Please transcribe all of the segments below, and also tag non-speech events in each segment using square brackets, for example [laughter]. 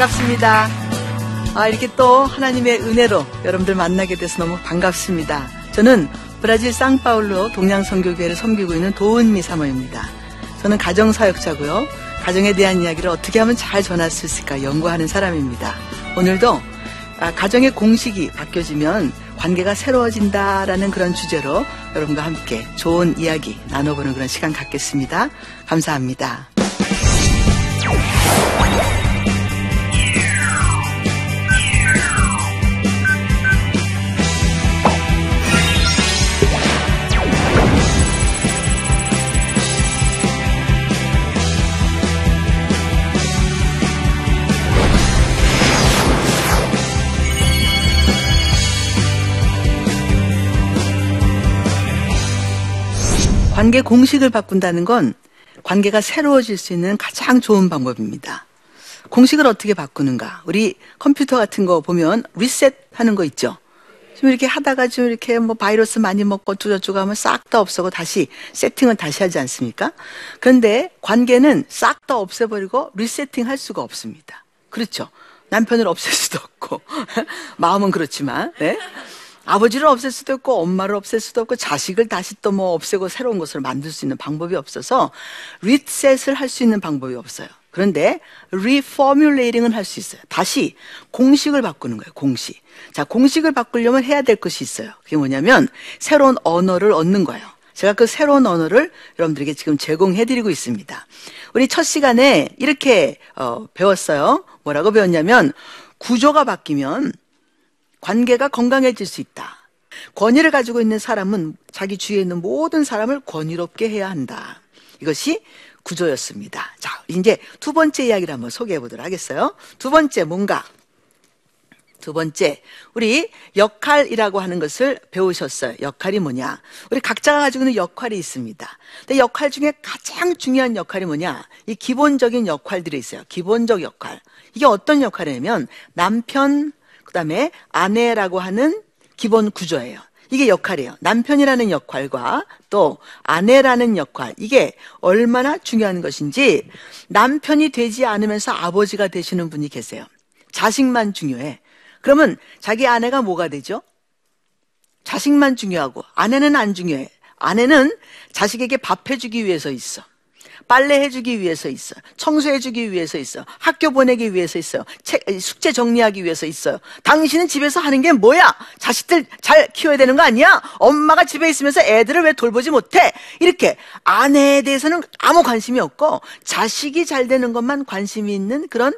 반갑습니다. 아, 이렇게 또 하나님의 은혜로 여러분들 만나게 돼서 너무 반갑습니다. 저는 브라질 상파울로 동양선교교회를 섬기고 있는 도은미 사모입니다. 저는 가정사역자고요. 가정에 대한 이야기를 어떻게 하면 잘 전할 수 있을까 연구하는 사람입니다. 오늘도 아, 가정의 공식이 바뀌어지면 관계가 새로워진다라는 그런 주제로 여러분과 함께 좋은 이야기 나눠보는 그런 시간 갖겠습니다. 감사합니다. 관계 공식을 바꾼다는 건 관계가 새로워질 수 있는 가장 좋은 방법입니다. 공식을 어떻게 바꾸는가? 우리 컴퓨터 같은 거 보면 리셋 하는 거 있죠? 좀 이렇게 하다가 좀 이렇게 뭐 바이러스 많이 먹고 쭈저쭈 하면 싹 다 없애고 다시 세팅을 다시 하지 않습니까? 그런데 관계는 싹 다 없애버리고 리세팅 할 수가 없습니다. 그렇죠. 남편을 없앨 수도 없고, [laughs] 마음은 그렇지만, 네? 아버지를 없앨 수도 없고 엄마를 없앨 수도 없고 자식을 다시 또 뭐 없애고 새로운 것을 만들 수 있는 방법이 없어서 리셋을 할 수 있는 방법이 없어요. 그런데 리포뮬레이팅은 할 수 있어요. 다시 공식을 바꾸는 거예요. 공식. 자, 공식을 바꾸려면 해야 될 것이 있어요. 그게 뭐냐면 새로운 언어를 얻는 거예요. 제가 그 새로운 언어를 여러분들에게 지금 제공해 드리고 있습니다. 우리 첫 시간에 이렇게 어, 배웠어요. 뭐라고 배웠냐면 구조가 바뀌면 관계가 건강해질 수 있다. 권위를 가지고 있는 사람은 자기 주위에 있는 모든 사람을 권위롭게 해야 한다. 이것이 구조였습니다. 자, 이제 두 번째 이야기를 한번 소개해 보도록 하겠어요. 두 번째 뭔가 두 번째, 우리 역할이라고 하는 것을 배우셨어요. 역할이 뭐냐? 우리 각자가 가지고 있는 역할이 있습니다. 근데 역할 중에 가장 중요한 역할이 뭐냐? 이 기본적인 역할들이 있어요. 기본적 역할. 이게 어떤 역할이냐면 남편, 그 다음에 아내라고 하는 기본 구조예요. 이게 역할이에요. 남편이라는 역할과 또 아내라는 역할. 이게 얼마나 중요한 것인지 남편이 되지 않으면서 아버지가 되시는 분이 계세요. 자식만 중요해. 그러면 자기 아내가 뭐가 되죠? 자식만 중요하고 아내는 안 중요해. 아내는 자식에게 밥 해주기 위해서 있어. 빨래 해주기 위해서 있어. 청소해주기 위해서 있어. 학교 보내기 위해서 있어요. 책, 숙제 정리하기 위해서 있어요. 당신은 집에서 하는 게 뭐야? 자식들 잘 키워야 되는 거 아니야? 엄마가 집에 있으면서 애들을 왜 돌보지 못해? 이렇게 아내에 대해서는 아무 관심이 없고 자식이 잘 되는 것만 관심이 있는 그런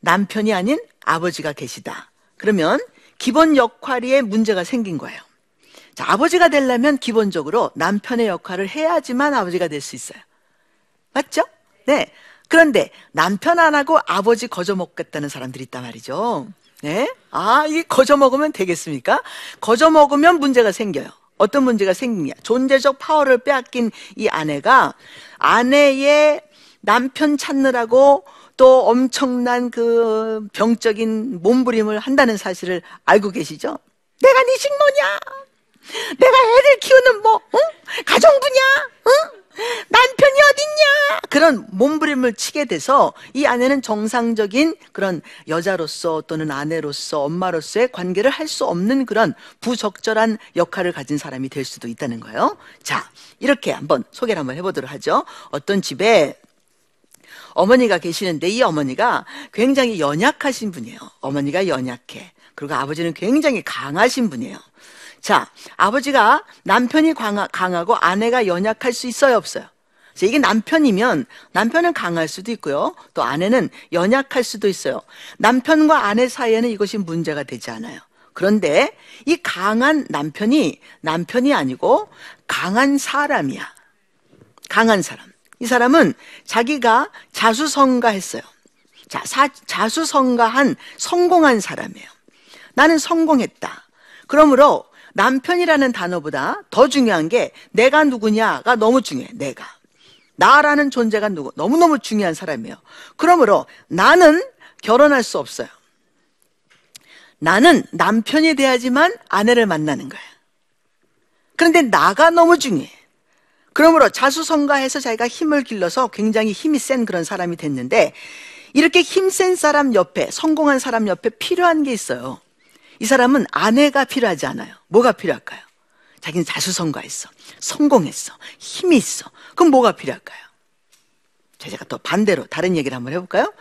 남편이 아닌 아버지가 계시다. 그러면 기본 역할에 문제가 생긴 거예요. 자, 아버지가 되려면 기본적으로 남편의 역할을 해야지만 아버지가 될 수 있어요. 맞죠? 네. 그런데 남편 안 하고 아버지 거저 먹겠다는 사람들이 있단 말이죠. 네. 아, 이 거저 먹으면 되겠습니까? 거저 먹으면 문제가 생겨요. 어떤 문제가 생기냐. 존재적 파워를 빼앗긴 이 아내가 아내의 남편 찾느라고 또 엄청난 그 병적인 몸부림을 한다는 사실을 알고 계시죠? 내가 네 식모냐? 내가 애를 키우는 뭐, 어? 가정부냐? 어? 남편이 어딨냐? 그런 몸부림을 치게 돼서 이 아내는 정상적인 그런 여자로서 또는 아내로서 엄마로서의 관계를 할 수 없는 그런 부적절한 역할을 가진 사람이 될 수도 있다는 거예요. 자, 이렇게 한번 소개를 한번 해보도록 하죠. 어떤 집에 어머니가 계시는데 이 어머니가 굉장히 연약하신 분이에요. 어머니가 연약해. 그리고 아버지는 굉장히 강하신 분이에요. 자, 아버지가 남편이 강하, 강하 고 아내가 연약할 수 있어요, 없어요? 자, 이게 남편이면 남편은 강할 수도 있고요. 또 아내는 연약할 수도 있어요. 남편과 아내 사이에는 이것이 문제가 되지 않아요. 그런데 이 강한 남편이 남편이 아니고 강한 사람이야. 강한 사람. 이 사람은 자기가 자수성가했어요. 자, 사, 자수성가한 성공한 사람이에요. 나는 성공했다. 그러므로 남편이라는 단어보다 더 중요한 게 내가 누구냐가 너무 중요해. 내가. 나라는 존재가 누구? 너무너무 중요한 사람이에요. 그러므로 나는 결혼할 수 없어요. 나는 남편이 돼야지만 아내를 만나는 거야. 그런데 나가 너무 중요해. 그러므로 자수성가해서 자기가 힘을 길러서 굉장히 힘이 센 그런 사람이 됐는데 이렇게 힘 센 사람 옆에, 성공한 사람 옆에 필요한 게 있어요. 이 사람은 아내가 필요하지 않아요. 뭐가 필요할까요? 자기는 자수성가했어. 성공했어. 힘이 있어. 그럼 뭐가 필요할까요? 자, 제가 또 반대로 다른 얘기를 한번 해볼까요?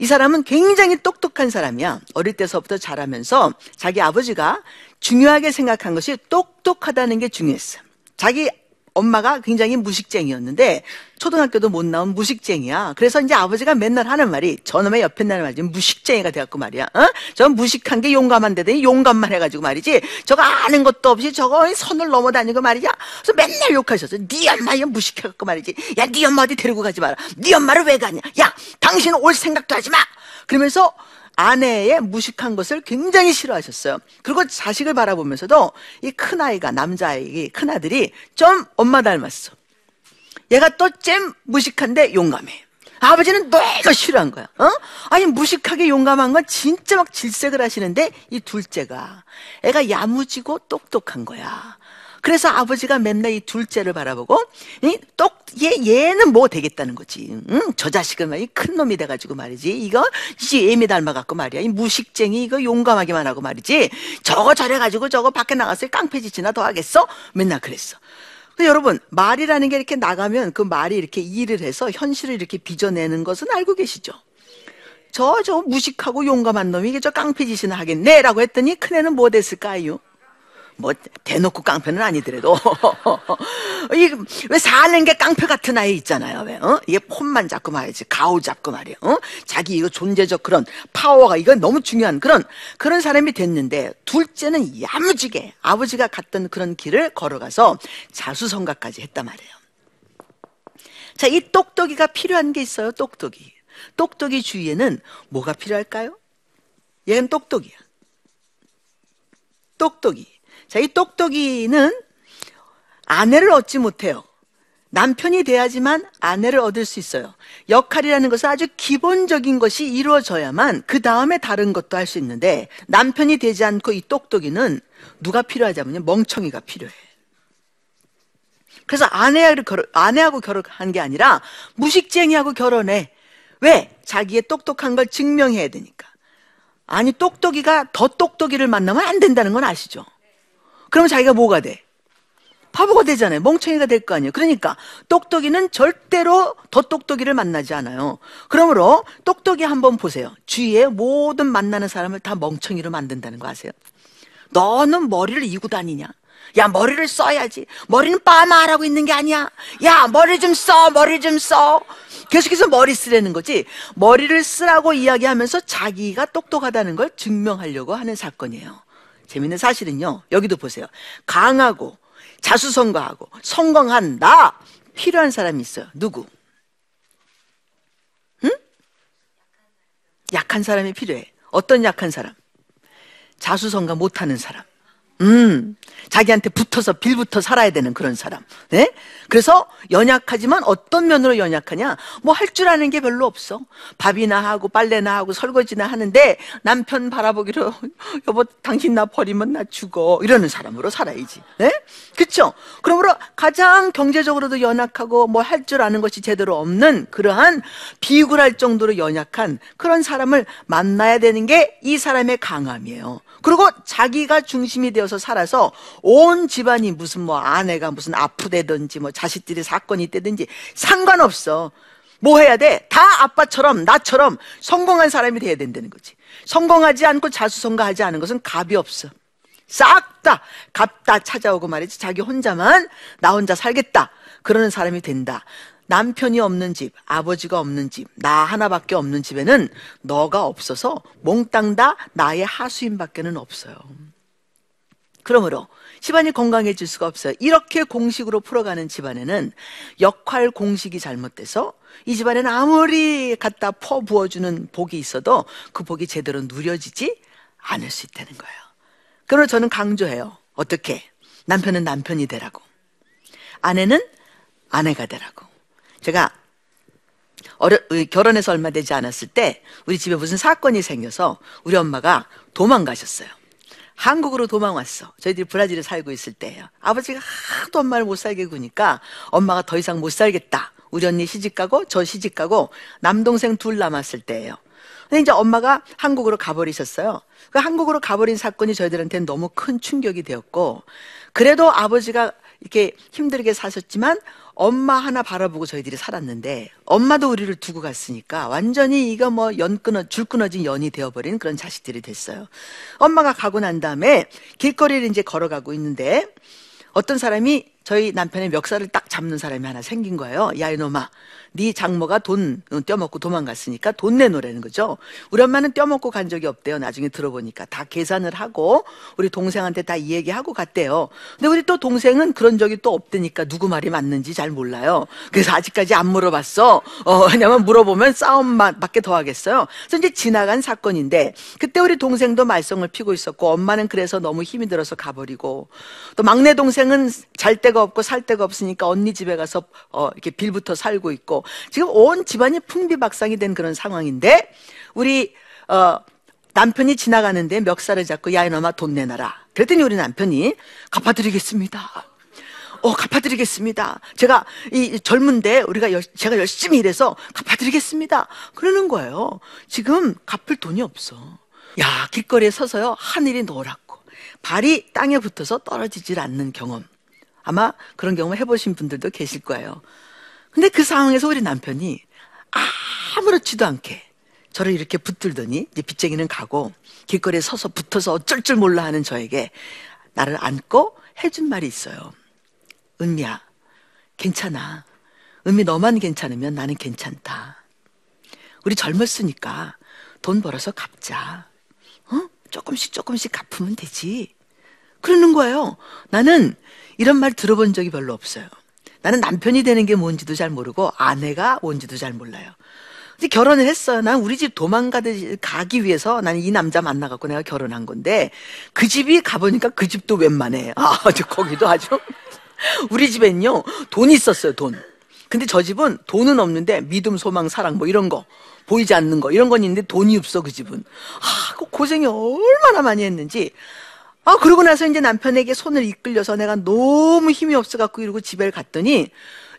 이 사람은 굉장히 똑똑한 사람이야. 어릴 때서부터 자라면서 자기 아버지가 중요하게 생각한 것이 똑똑하다는 게 중요했어. 자기 엄마가 굉장히 무식쟁이였는데 초등학교도 못 나온 무식쟁이야. 그래서 이제 아버지가 맨날 하는 말이 저놈의 옆에 나는 말이지 무식쟁이가 돼갖고 말이야. 어? 저 무식한 게 용감한 데더니 용감만 해가지고 말이지. 저거 아는 것도 없이 저거 선을 넘어다니고 말이야. 그래서 맨날 욕하셨어. 네 엄마 이 무식해갖고 말이지. 야, 네 엄마 어디 데리고 가지 마라. 네 엄마를 왜 가냐? 야, 당신은 올 생각도 하지 마. 그러면서 아내의 무식한 것을 굉장히 싫어하셨어요. 그리고 자식을 바라보면서도 이 큰아이가, 남자아이, 큰아들이 좀 엄마 닮았어. 얘가 또 잼 무식한데 용감해. 아버지는 너무 싫어한 거야. 어? 아니 무식하게 용감한 건 진짜 막 질색을 하시는데 이 둘째가 애가 야무지고 똑똑한 거야. 그래서 아버지가 맨날 이 둘째를 바라보고 똑 얘, 얘는 뭐 되겠다는 거지. 응? 저 자식은 말이 큰 놈이 돼가지고 말이지. 이거 이제 애미 닮아갖고 말이야. 이 무식쟁이 이거 용감하기만 하고 말이지. 저거 저래가지고 저거 밖에 나가서 깡패짓이나 더 하겠어? 맨날 그랬어. 근데 여러분 말이라는 게 이렇게 나가면 그 말이 이렇게 일을 해서 현실을 이렇게 빚어내는 것은 알고 계시죠? 저, 저 무식하고 용감한 놈이 저 깡패짓이나 하겠네? 라고 했더니 큰애는 뭐 됐을까요? 뭐 대놓고 깡패는 아니더라도 [laughs] 이왜 사는 게 깡패 같은 아이 있잖아요 왜 어? 이게 폰만 잡고 말이지 가오 잡고 말이야 어? 자기 이거 존재적 그런 파워가 이건 너무 중요한 그런 그런 사람이 됐는데 둘째는 야무지게 아버지가 갔던 그런 길을 걸어가서 자수성가까지 했단 말이에요 자 이 똑똑이가 필요한 게 있어요 똑똑이 똑똑이 주위에는 뭐가 필요할까요? 얘는 똑똑이야 똑똑이 자, 이 똑똑이는 아내를 얻지 못해요. 남편이 돼야지만 아내를 얻을 수 있어요. 역할이라는 것은 아주 기본적인 것이 이루어져야만 그 다음에 다른 것도 할 수 있는데 남편이 되지 않고 이 똑똑이는 누가 필요하자면요. 멍청이가 필요해. 그래서 아내하고, 결혼, 아내하고 결혼한 게 아니라 무식쟁이하고 결혼해. 왜? 자기의 똑똑한 걸 증명해야 되니까. 아니, 똑똑이가 더 똑똑이를 만나면 안 된다는 건 아시죠? 그러면 자기가 뭐가 돼? 바보가 되잖아요. 멍청이가 될 거 아니에요. 그러니까 똑똑이는 절대로 더 똑똑이를 만나지 않아요. 그러므로 똑똑이 한번 보세요. 주위에 모든 만나는 사람을 다 멍청이로 만든다는 거 아세요? 너는 머리를 이고 다니냐? 야, 머리를 써야지. 머리는 빠마하라고 있는 게 아니야. 야, 머리 좀 써, 머리 좀 써. 계속해서 머리 쓰라는 거지. 머리를 쓰라고 이야기하면서 자기가 똑똑하다는 걸 증명하려고 하는 사건이에요. 재밌는 사실은요. 여기도 보세요. 강하고 자수성가하고 성공한 나 필요한 사람이 있어요. 누구? 응? 약한 사람이 필요해. 어떤 약한 사람? 자수성가 못하는 사람. 음, 자기한테 붙어서 빌붙어 살아야 되는 그런 사람. 네? 그래서 연약하지만 어떤 면으로 연약하냐? 뭐 할 줄 아는 게 별로 없어. 밥이나 하고 빨래나 하고 설거지나 하는데 남편 바라보기로 [laughs] 여보 당신 나 버리면 나 죽어 이러는 사람으로 살아야지. 네? 그렇죠? 그러므로 가장 경제적으로도 연약하고 뭐 할 줄 아는 것이 제대로 없는 그러한 비굴할 정도로 연약한 그런 사람을 만나야 되는 게 이 사람의 강함이에요. 그리고 자기가 중심이 되어서 살아서 온 집안이 무슨 뭐 아내가 무슨 아프대든지 뭐 자식들이 사건이 있다든지 상관없어. 뭐 해야 돼? 다 아빠처럼 나처럼 성공한 사람이 돼야 된다는 거지. 성공하지 않고 자수성가하지 않은 것은 값이 없어. 싹 다 값 다 찾아오고 말이지. 자기 혼자만 나 혼자 살겠다. 그러는 사람이 된다. 남편이 없는 집, 아버지가 없는 집, 나 하나밖에 없는 집에는 너가 없어서 몽땅 다 나의 하수인밖에는 없어요. 그러므로 집안이 건강해질 수가 없어요. 이렇게 공식으로 풀어가는 집안에는 역할 공식이 잘못돼서 이 집안에는 아무리 갖다 퍼 부어주는 복이 있어도 그 복이 제대로 누려지지 않을 수 있다는 거예요. 그러므로 저는 강조해요. 어떻게? 남편은 남편이 되라고. 아내는 아내가 되라고. 제가 어려, 결혼해서 얼마 되지 않았을 때 우리 집에 무슨 사건이 생겨서 우리 엄마가 도망가셨어요. 한국으로 도망왔어. 저희들이 브라질에 살고 있을 때예요. 아버지가 하도 엄마를 못 살게 구니까 엄마가 더 이상 못 살겠다. 우리 언니 시집 가고 저 시집 가고 남동생 둘 남았을 때예요. 근데 이제 엄마가 한국으로 가버리셨어요. 그 한국으로 가버린 사건이 저희들한테는 너무 큰 충격이 되었고, 그래도 아버지가 이렇게 힘들게 사셨지만 엄마 하나 바라보고 저희들이 살았는데 엄마도 우리를 두고 갔으니까 완전히 이거 뭐 연 끊어 줄 끊어진 연이 되어버린 그런 자식들이 됐어요. 엄마가 가고 난 다음에 길거리를 이제 걸어가고 있는데 어떤 사람이 저희 남편의 멱살을 딱 잡는 사람이 하나 생긴 거예요. 야 이놈아, 네 장모가 돈 어, 떼어먹고 도망갔으니까 돈 내놓으라는 거죠. 우리 엄마는 떼어먹고 간 적이 없대요. 나중에 들어보니까 다 계산을 하고 우리 동생한테 다 이 얘기하고 갔대요. 근데 우리 또 동생은 그런 적이 또 없다니까 누구 말이 맞는지 잘 몰라요. 그래서 아직까지 안 물어봤어. 어, 왜냐면 물어보면 싸움밖에 더 하겠어요. 그래서 이제 지나간 사건인데 그때 우리 동생도 말썽을 피고 있었고 엄마는 그래서 너무 힘이 들어서 가버리고 또 막내 동생은 잘 데가 없고 살 데가 없으니까 언니 집에 가서 어, 이렇게 빌부터 살고 있고 지금 온 집안이 풍비박상이 된 그런 상황인데 우리 어, 남편이 지나가는데 멱살을 잡고 야 이놈아 돈 내놔라. 그랬더니 우리 남편이 갚아드리겠습니다. 어, 갚아드리겠습니다. 제가 이 젊은데 우리가 열- 제가 열심히 일해서 갚아드리겠습니다. 그러는 거예요. 지금 갚을 돈이 없어. 야, 길거리에 서서요, 하늘이 노랗고, 발이 땅에 붙어서 떨어지질 않는 경험. 아마 그런 경험 해보신 분들도 계실 거예요. 근데 그 상황에서 우리 남편이 아무렇지도 않게 저를 이렇게 붙들더니 이제 빚쟁이는 가고 길거리에 서서 붙어서 어쩔 줄 몰라 하는 저에게 나를 안고 해준 말이 있어요. 은미야, 괜찮아. 은미 너만 괜찮으면 나는 괜찮다. 우리 젊었으니까 돈 벌어서 갚자. 어? 조금씩 조금씩 갚으면 되지. 그러는 거예요. 나는 이런 말 들어본 적이 별로 없어요. 나는 남편이 되는 게 뭔지도 잘 모르고 아내가 뭔지도 잘 몰라요. 근데 결혼을 했어요. 난 우리 집 도망가듯이 가기 위해서 나는 이 남자 만나갖고 내가 결혼한 건데 그 집이 가보니까 그 집도 웬만해. [laughs] 아, 저 거기도 아주. 우리 집엔요, 돈이 있었어요, 돈. 근데 저 집은 돈은 없는데 믿음, 소망, 사랑 뭐 이런 거. 보이지 않는 거. 이런 건 있는데 돈이 없어, 그 집은. 아, 그 고생이 얼마나 많이 했는지. 아, 그러고 나서 이제 남편에게 손을 이끌려서 내가 너무 힘이 없어갖고 이러고 집에 갔더니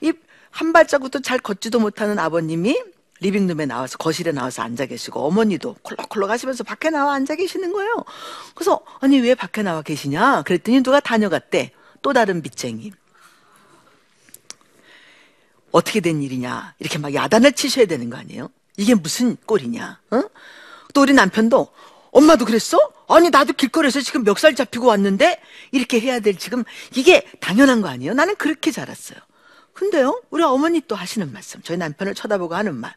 이 한 발자국도 잘 걷지도 못하는 아버님이 리빙룸에 나와서 거실에 나와서 앉아 계시고 어머니도 콜록콜록 하시면서 밖에 나와 앉아 계시는 거예요. 그래서 아니 왜 밖에 나와 계시냐? 그랬더니 누가 다녀갔대. 또 다른 빚쟁이. 어떻게 된 일이냐? 이렇게 막 야단을 치셔야 되는 거 아니에요? 이게 무슨 꼴이냐? 어? 또 우리 남편도 엄마도 그랬어? 아니 나도 길거리에서 지금 멱살 잡히고 왔는데 이렇게 해야 될 지금 이게 당연한 거 아니에요? 나는 그렇게 자랐어요. 근데요, 우리 어머니 또 하시는 말씀, 저희 남편을 쳐다보고 하는 말,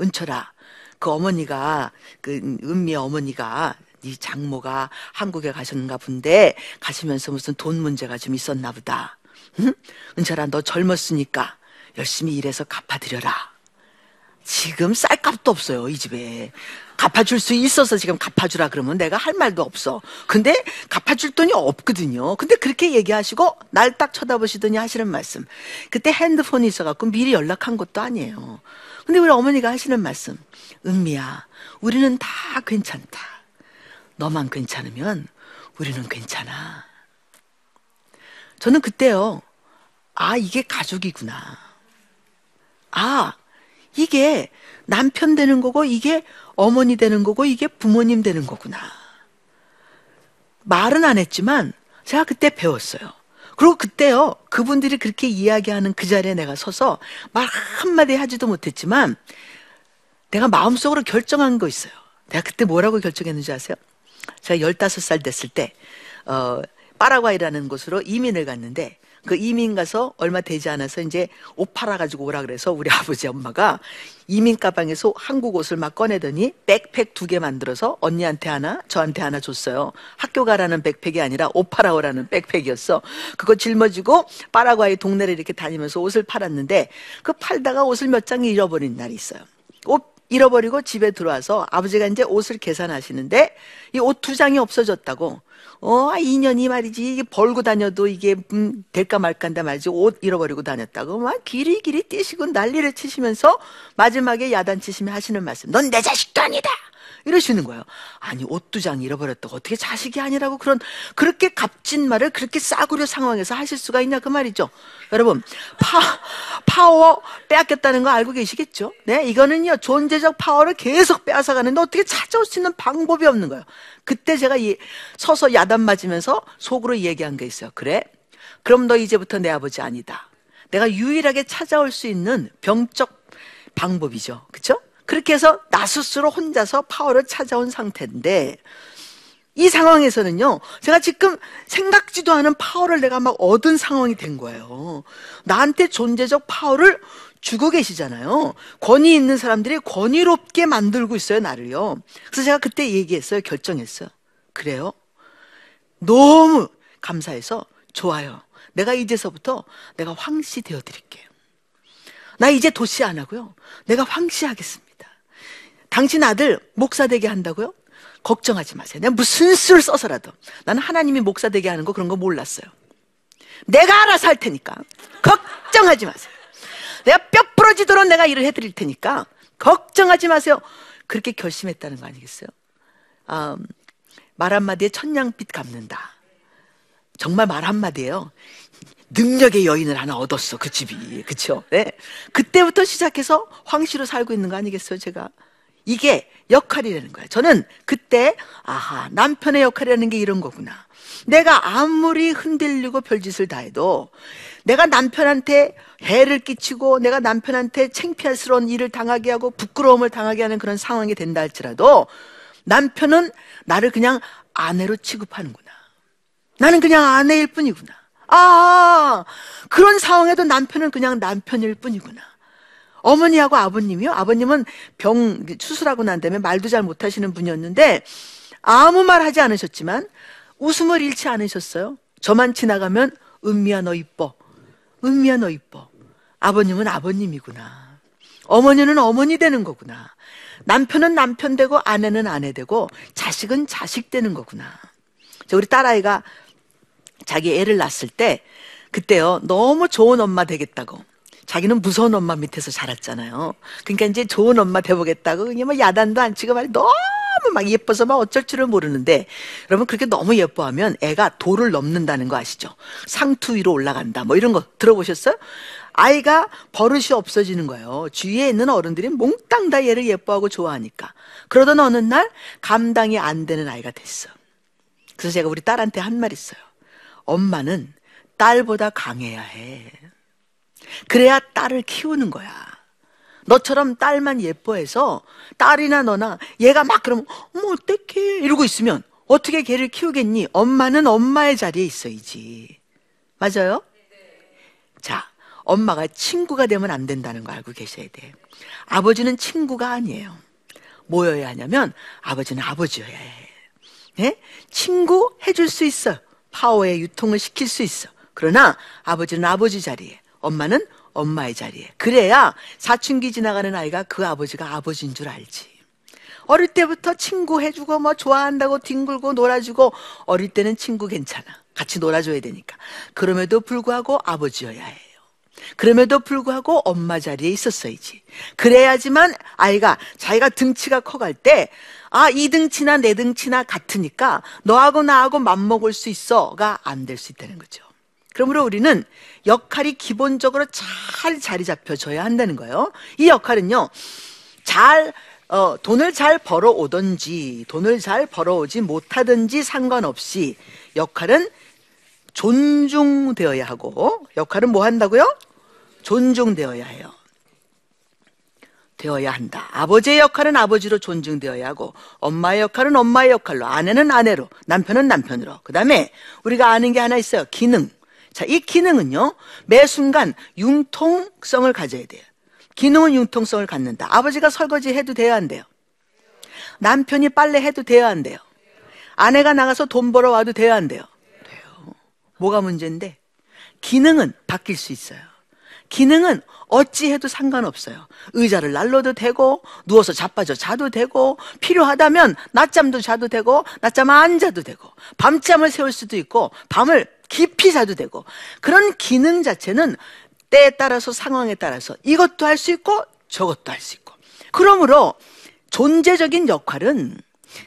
은철아, 그 어머니가 그 은미 어머니가 네 장모가 한국에 가셨는가 본데 가시면서 무슨 돈 문제가 좀 있었나 보다. 응? 은철아, 너 젊었으니까 열심히 일해서 갚아드려라. 지금 쌀값도 없어요, 이 집에. 갚아줄 수 있어서 지금 갚아주라 그러면 내가 할 말도 없어. 근데 갚아줄 돈이 없거든요. 근데 그렇게 얘기하시고 날 딱 쳐다보시더니 하시는 말씀. 그때 핸드폰이 있어갖고 미리 연락한 것도 아니에요. 근데 우리 어머니가 하시는 말씀. 은미야, 우리는 다 괜찮다. 너만 괜찮으면 우리는 괜찮아. 저는 그때요. 아, 이게 가족이구나. 아, 이게 남편 되는 거고, 이게 어머니 되는 거고, 이게 부모님 되는 거구나. 말은 안 했지만, 제가 그때 배웠어요. 그리고 그때요, 그분들이 그렇게 이야기하는 그 자리에 내가 서서 말 한마디 하지도 못했지만, 내가 마음속으로 결정한 거 있어요. 내가 그때 뭐라고 결정했는지 아세요? 제가 15살 됐을 때, 어, 파라과이라는 곳으로 이민을 갔는데, 그 이민 가서 얼마 되지 않아서 이제 옷 팔아 가지고 오라 그래서 우리 [laughs] 아버지 엄마가 이민 가방에서 한국 옷을 막 꺼내더니 백팩 두 개 만들어서 언니한테 하나, 저한테 하나 줬어요. 학교 가라는 백팩이 아니라 옷 팔아오라는 백팩이었어. 그거 짊어지고 파라과이 동네를 이렇게 다니면서 옷을 팔았는데 그 팔다가 옷을 몇 장 잃어버린 날이 있어요. 옷 잃어버리고 집에 들어와서 아버지가 이제 옷을 계산하시는데 이 옷 두 장이 없어졌다고. 어, 2년이 말이지. 이게 벌고 다녀도 이게 음, 될까 말까인데 말이지. 옷 잃어버리고 다녔다고 막 길이길이 뛰시고 난리를 치시면서 마지막에 야단치시며 하시는 말씀. 넌 내 자식도 아니다. 이러시는 거예요. 아니 옷두장 잃어버렸다고 어떻게 자식이 아니라고 그런 그렇게 값진 말을 그렇게 싸구려 상황에서 하실 수가 있냐 그 말이죠. 여러분 파 파워 빼앗겼다는 거 알고 계시겠죠? 네 이거는요 존재적 파워를 계속 빼앗아 가는데 어떻게 찾아올 수 있는 방법이 없는 거예요. 그때 제가 이, 서서 야단 맞으면서 속으로 얘기한 게 있어요. 그래? 그럼 너 이제부터 내 아버지 아니다. 내가 유일하게 찾아올 수 있는 병적 방법이죠. 그렇죠? 그렇게 해서 나 스스로 혼자서 파워를 찾아온 상태인데 이 상황에서는요, 제가 지금 생각지도 않은 파워를 내가 막 얻은 상황이 된 거예요. 나한테 존재적 파워를 주고 계시잖아요. 권위 있는 사람들이 권위롭게 만들고 있어요, 나를요. 그래서 제가 그때 얘기했어요, 결정했어요. 그래요? 너무 감사해서 좋아요. 내가 이제서부터 내가 황씨 되어 드릴게요. 나 이제 도시 안 하고요. 내가 황씨 하겠습니다. 당신 아들 목사 되게 한다고요? 걱정하지 마세요. 내가 무슨 수를 써서라도. 나는 하나님이 목사 되게 하는 거 그런 거 몰랐어요. 내가 알아서 할 테니까. 걱정하지 마세요. 내가 뼈 부러지도록 내가 일을 해드릴 테니까. 걱정하지 마세요. 그렇게 결심했다는 거 아니겠어요? 음, 말 한마디에 천냥빛 갚는다. 정말 말 한마디에요. 능력의 여인을 하나 얻었어, 그 집이. 그쵸? 네. 그때부터 시작해서 황씨로 살고 있는 거 아니겠어요, 제가? 이게 역할이라는 거예요. 저는 그때, 아하, 남편의 역할이라는 게 이런 거구나. 내가 아무리 흔들리고 별짓을 다 해도 내가 남편한테 해를 끼치고 내가 남편한테 창피할스러운 일을 당하게 하고 부끄러움을 당하게 하는 그런 상황이 된다 할지라도 남편은 나를 그냥 아내로 취급하는구나. 나는 그냥 아내일 뿐이구나. 아, 그런 상황에도 남편은 그냥 남편일 뿐이구나. 어머니하고 아버님이요? 아버님은 병 수술하고 난 다음에 말도 잘 못하시는 분이었는데 아무 말 하지 않으셨지만 웃음을 잃지 않으셨어요. 저만 지나가면 은미야 너 이뻐. 은미야 너 이뻐. 아버님은 아버님이구나. 어머니는 어머니 되는 거구나. 남편은 남편 되고 아내는 아내 되고 자식은 자식 되는 거구나. 우리 딸아이가 자기 애를 낳았을 때 그때요 너무 좋은 엄마 되겠다고 자기는 무서운 엄마 밑에서 자랐잖아요. 그러니까 이제 좋은 엄마 돼보겠다고 그냥 뭐 야단도 안 치고 말이 너무 막 예뻐서 막 어쩔 줄을 모르는데 여러분 그렇게 너무 예뻐하면 애가 돌을 넘는다는 거 아시죠? 상투 위로 올라간다 뭐 이런 거 들어보셨어요? 아이가 버릇이 없어지는 거예요. 주위에 있는 어른들이 몽땅 다 얘를 예뻐하고 좋아하니까. 그러던 어느 날 감당이 안 되는 아이가 됐어. 그래서 제가 우리 딸한테 한 말 있어요. 엄마는 딸보다 강해야 해. 그래야 딸을 키우는 거야. 너처럼 딸만 예뻐해서 딸이나 너나 얘가 막 그러면 어머 어떡해 이러고 있으면 어떻게 걔를 키우겠니? 엄마는 엄마의 자리에 있어야지. 맞아요? 자, 엄마가 친구가 되면 안 된다는 거 알고 계셔야 돼. 아버지는 친구가 아니에요. 뭐여야 하냐면 아버지는 아버지여야 해. 네? 친구 해줄 수 있어. 파워의 유통을 시킬 수 있어. 그러나 아버지는 아버지 자리에, 엄마는 엄마의 자리에. 그래야 사춘기 지나가는 아이가 그 아버지가 아버지인 줄 알지. 어릴 때부터 친구 해주고 뭐 좋아한다고 뒹굴고 놀아주고 어릴 때는 친구 괜찮아. 같이 놀아줘야 되니까. 그럼에도 불구하고 아버지여야 해요. 그럼에도 불구하고 엄마 자리에 있었어야지. 그래야지만 아이가 자기가 등치가 커갈 때, 아, 이 등치나 내 등치나 같으니까 너하고 나하고 맘먹을 수 있어가 안 될 수 있다는 거죠. 그러므로 우리는 역할이 기본적으로 잘 자리 잡혀져야 한다는 거예요. 이 역할은요, 잘, 어, 돈을 잘 벌어오든지, 돈을 잘 벌어오지 못하든지 상관없이 역할은 존중되어야 하고, 역할은 뭐 한다고요? 존중되어야 해요. 되어야 한다. 아버지의 역할은 아버지로 존중되어야 하고, 엄마의 역할은 엄마의 역할로, 아내는 아내로, 남편은 남편으로. 그 다음에 우리가 아는 게 하나 있어요. 기능. 자, 이 기능은요, 매 순간 융통성을 가져야 돼요. 기능은 융통성을 갖는다. 아버지가 설거지 해도 돼야 한대요. 남편이 빨래 해도 돼야 한대요. 아내가 나가서 돈 벌어 와도 돼야 한대요. 돼요. 뭐가 문제인데? 기능은 바뀔 수 있어요. 기능은 어찌 해도 상관없어요. 의자를 날려도 되고, 누워서 자빠져 자도 되고, 필요하다면 낮잠도 자도 되고, 낮잠 안 자도 되고, 밤잠을 세울 수도 있고, 밤을 깊이 자도 되고 그런 기능 자체는 때에 따라서 상황에 따라서 이것도 할 수 있고 저것도 할 수 있고 그러므로 존재적인 역할은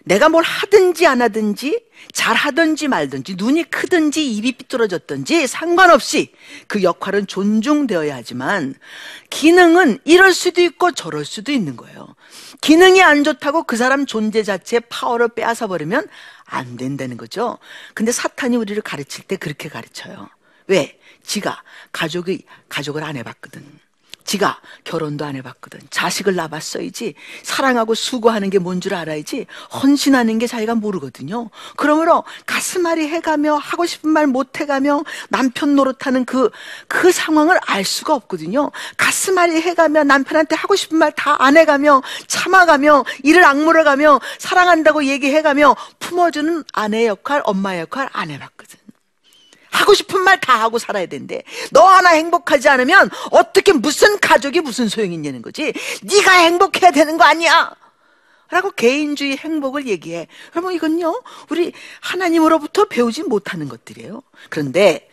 내가 뭘 하든지 안 하든지 잘 하든지 말든지 눈이 크든지 입이 삐뚤어졌든지 상관없이 그 역할은 존중되어야 하지만 기능은 이럴 수도 있고 저럴 수도 있는 거예요. 기능이 안 좋다고 그 사람 존재 자체의 파워를 빼앗아 버리면 안 된다는 거죠. 근데 사탄이 우리를 가르칠 때 그렇게 가르쳐요. 왜? 지가 가족이 가족을 안 해봤거든. 지가 결혼도 안 해봤거든. 자식을 낳았어야지. 사랑하고 수고하는 게 뭔 줄 알아야지. 헌신하는 게 자기가 모르거든요. 그러므로 가슴앓이 해가며 하고 싶은 말 못 해가며 남편 노릇하는 그, 그 상황을 알 수가 없거든요. 가슴앓이 해가며 남편한테 하고 싶은 말 다 안 해가며 참아가며 이를 악물어가며 사랑한다고 얘기해가며 품어주는 아내 역할, 엄마 역할 안 해봤거든. 하고 싶은 말 다 하고 살아야 된대. 너 하나 행복하지 않으면 어떻게 무슨 가족이 무슨 소용이 있냐는 거지. 네가 행복해야 되는 거 아니야. 라고 개인주의 행복을 얘기해. 그러면 이건요, 우리 하나님으로부터 배우지 못하는 것들이에요. 그런데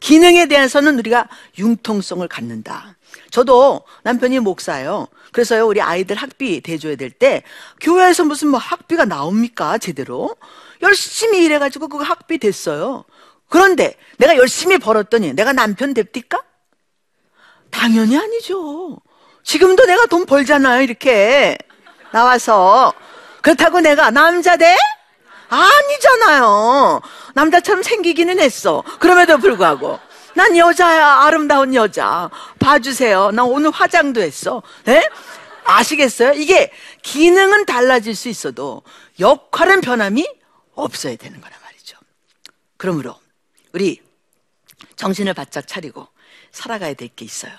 기능에 대해서는 우리가 융통성을 갖는다. 저도 남편이 목사예요. 그래서요, 우리 아이들 학비 대줘야 될 때, 교회에서 무슨 뭐 학비가 나옵니까? 제대로? 열심히 일해가지고 그거 학비 됐어요. 그런데 내가 열심히 벌었더니 내가 남편 됩니까? 당연히 아니죠. 지금도 내가 돈 벌잖아요, 이렇게. 나와서. 그렇다고 내가 남자 돼? 아니잖아요. 남자처럼 생기기는 했어. 그럼에도 불구하고. 난 여자야, 아름다운 여자. 봐주세요. 나 오늘 화장도 했어. 예? 아시겠어요? 이게 기능은 달라질 수 있어도 역할은 변함이 없어야 되는 거란 말이죠. 그러므로 우리 정신을 바짝 차리고 살아가야 될 게 있어요.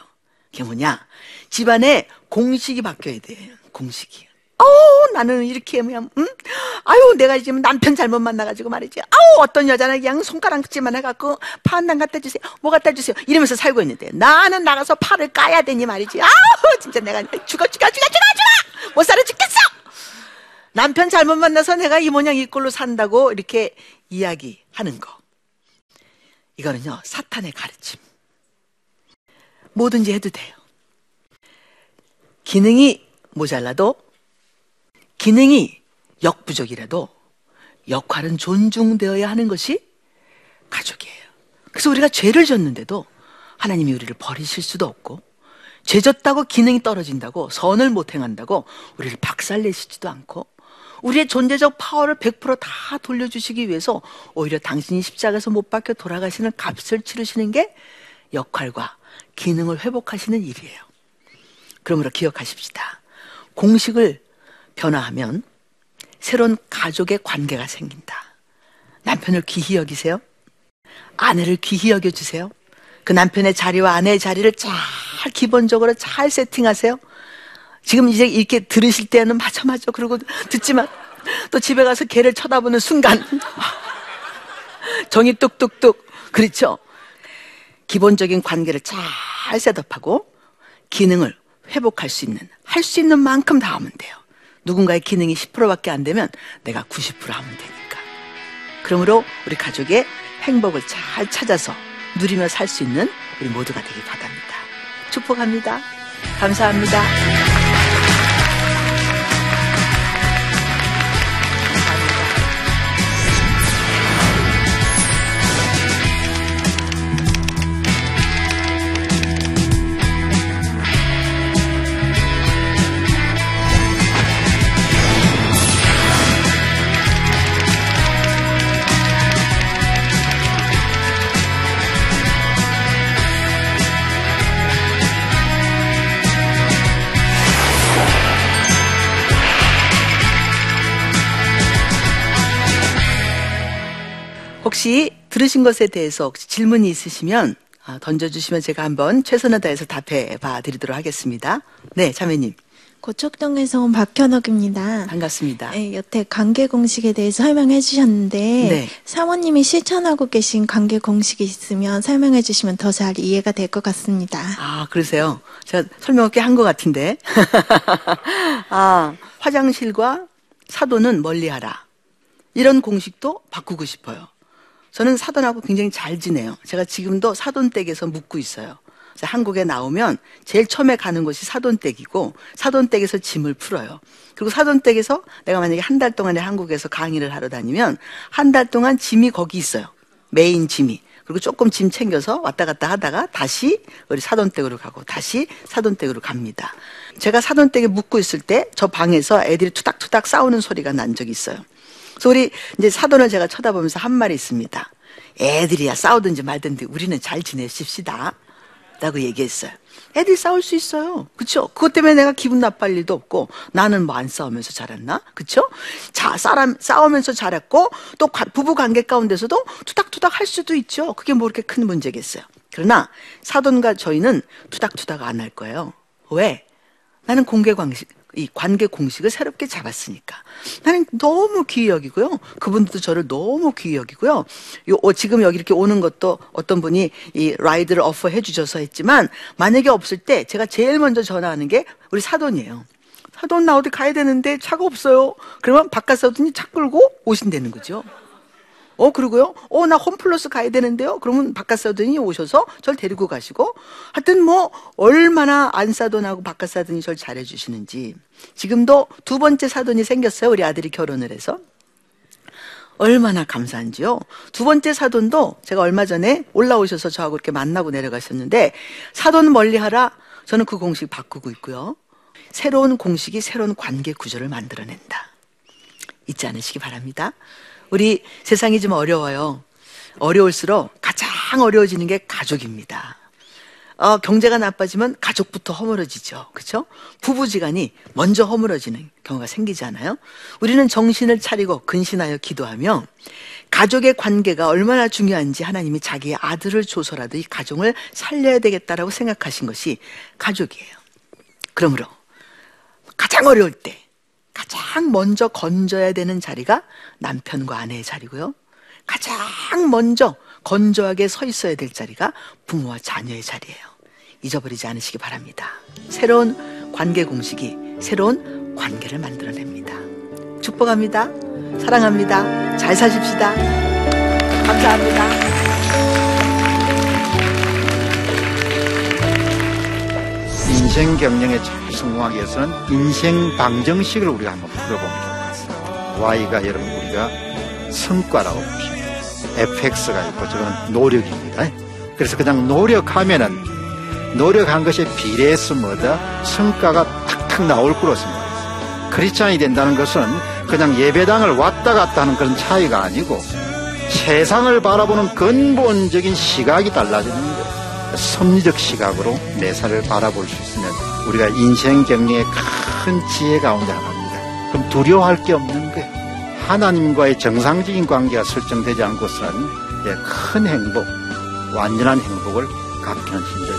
그게 뭐냐? 집안에 공식이 바뀌어야 돼. 공식이. 어, 나는 이렇게 하면, 응? 아유, 내가 지금 남편 잘못 만나가지고 말이지. 아우, 어떤 여자는 그냥 손가락질만 해갖고 파한단 갖다 주세요. 뭐 갖다 주세요. 이러면서 살고 있는데 나는 나가서 파를 까야 되니 말이지. 아우, 진짜 내가 죽어, 죽어, 죽어, 죽어, 죽어! 못 살아 죽겠어! 남편 잘못 만나서 내가 이 모양 이 꼴로 산다고 이렇게 이야기하는 거. 이거는요, 사탄의 가르침. 뭐든지 해도 돼요. 기능이 모자라도, 기능이 역부족이라도, 역할은 존중되어야 하는 것이 가족이에요. 그래서 우리가 죄를 졌는데도 하나님이 우리를 버리실 수도 없고, 죄 졌다고 기능이 떨어진다고, 선을 못 행한다고 우리를 박살내시지도 않고, 우리의 존재적 파워를 100%다 돌려주시기 위해서 오히려 당신이 십자가에서 못 박혀 돌아가시는 값을 치르시는 게 역할과 기능을 회복하시는 일이에요. 그러므로 기억하십시다. 공식을 변화하면 새로운 가족의 관계가 생긴다. 남편을 귀히 여기세요. 아내를 귀히 여겨주세요. 그 남편의 자리와 아내의 자리를 잘 기본적으로 잘 세팅하세요. 지금 이제 이렇게 들으실 때는 맞아 맞아 그러고 듣지만 또 집에 가서 걔를 쳐다보는 순간 정이 뚝뚝뚝 그렇죠. 기본적인 관계를 잘 셋업하고 기능을 회복할 수 있는 할 수 있는 만큼 다 하면 돼요. 누군가의 기능이 10%밖에 안 되면 내가 90% 하면 되니까. 그러므로 우리 가족의 행복을 잘 찾아서 누리며 살 수 있는 우리 모두가 되길 바랍니다. 축복합니다. 감사합니다. 혹시 들으신 것에 대해서 혹시 질문이 있으시면 아, 던져주시면 제가 한번 최선을 다해서 답해 봐 드리도록 하겠습니다. 네, 자매님. 고척동에서 온 박현옥입니다. 반갑습니다. 네, 여태 관계 공식에 대해서 설명해 주셨는데 네. 사모님이 실천하고 계신 관계 공식이 있으면 설명해 주시면 더 잘 이해가 될 것 같습니다. 아, 그러세요? 제가 설명을 꽤 한 것 같은데. [laughs] 아, 화장실과 사돈은 멀리 하라. 이런 공식도 바꾸고 싶어요. 저는 사돈하고 굉장히 잘 지내요. 제가 지금도 사돈 댁에서 묵고 있어요. 한국에 나오면 제일 처음에 가는 곳이 사돈댁이고 사돈댁에서 짐을 풀어요. 그리고 사돈댁에서 내가 만약에 한 달 동안에 한국에서 강의를 하러 다니면 한 달 동안 짐이 거기 있어요. 메인 짐이. 그리고 조금 짐 챙겨서 왔다 갔다 하다가 다시 우리 사돈댁으로 가고 다시 사돈댁으로 갑니다. 제가 사돈댁에 묵고 있을 때 저 방에서 애들이 투닥투닥 싸우는 소리가 난 적이 있어요. 우리 이제 사돈을 제가 쳐다보면서 한 말이 있습니다. 애들이야 싸우든지 말든지 우리는 잘 지내십시다. 라고 얘기했어요. 애들이 싸울 수 있어요. 그쵸? 그것 때문에 내가 기분 나빠할 일도 없고 나는 뭐 안 싸우면서 자랐나? 그쵸? 자, 싸람, 싸우면서 자랐고 또 가- 부부 관계 가운데서도 투닥투닥 할 수도 있죠. 그게 뭐 그렇게 큰 문제겠어요. 그러나 사돈과 저희는 투닥투닥 안 할 거예요. 왜? 나는 공개 관식, 이 관계 공식을 새롭게 잡았으니까. 나는 너무 귀히 여기고요. 그분들도 저를 너무 귀히 여기고요. 요, 어, 지금 여기 이렇게 오는 것도 어떤 분이 이 라이드를 어퍼 해 주셔서 했지만 만약에 없을 때 제가 제일 먼저 전화하는 게 우리 사돈이에요. 사돈 나 어디 가야 되는데 차가 없어요. 그러면 바깥 사돈이 차 끌고 오신다는 거죠. 어, 그리고요. 어, 나 홈플러스 가야 되는데요. 그러면 바깥 사돈이 오셔서 절 데리고 가시고 하여튼 뭐 얼마나 안 사돈하고 바깥 사돈이 절 잘해 주시는지. 지금도 두 번째 사돈이 생겼어요. 우리 아들이 결혼을 해서. 얼마나 감사한지요. 두 번째 사돈도 제가 얼마 전에 올라오셔서 저하고 이렇게 만나고 내려가셨는데 사돈 멀리 하라. 저는 그 공식 바꾸고 있고요. 새로운 공식이 새로운 관계 구조를 만들어낸다. 잊지 않으시기 바랍니다. 우리 세상이 좀 어려워요. 어려울수록 가장 어려워지는 게 가족입니다. 어, 경제가 나빠지면 가족부터 허물어지죠. 그렇죠? 부부지간이 먼저 허물어지는 경우가 생기지 않아요? 우리는 정신을 차리고 근신하여 기도하며 가족의 관계가 얼마나 중요한지 하나님이 자기의 아들을 줘서라도 이 가정을 살려야 되겠다라고 생각하신 것이 가족이에요. 그러므로 가장 어려울 때 가장 먼저 건져야 되는 자리가 남편과 아내의 자리고요. 가장 먼저 건조하게 서 있어야 될 자리가 부모와 자녀의 자리예요. 잊어버리지 않으시기 바랍니다. 새로운 관계 공식이 새로운 관계를 만들어냅니다. 축복합니다. 사랑합니다. 잘 사십시다. 감사합니다. 인생 경영에 잘 성공하기 위해서는 인생 방정식을 우리가 한번 풀어보면 좋을 것 같습니다. Y가 여러분 우리가 성과라고 보십니다. FX가 있고 저거는 노력입니다. 그래서 그냥 노력하면은 노력한 것에 비례해서 뭐다 성과가 탁탁 나올 거로 생각했어요. 크리스찬이 된다는 것은 그냥 예배당을 왔다 갔다 하는 그런 차이가 아니고 세상을 바라보는 근본적인 시각이 달라지는 거예요. 섭리적 시각으로 매사를 바라볼 수 있으면 우리가 인생 경영의 큰 지혜 가운데 하나입니다. 그럼 두려워할 게 없는 거예요. 하나님과의 정상적인 관계가 설정되지 않고서는 예, 큰 행복, 완전한 행복을 갖기는 힘들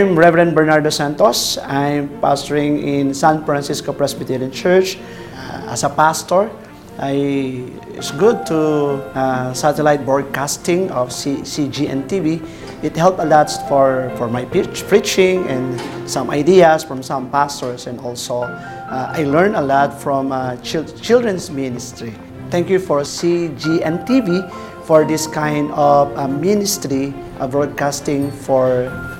I'm Reverend Bernardo Santos. I'm pastoring in San Francisco Presbyterian Church. Uh, as a pastor, I, it's good to uh, satellite broadcasting of C, CGN TV. It helped a lot for, for my preach, preaching and some ideas from some pastors, and also uh, I learned a lot from uh, chil- children's ministry. Thank you for CGN TV for this kind of uh, ministry broadcasting for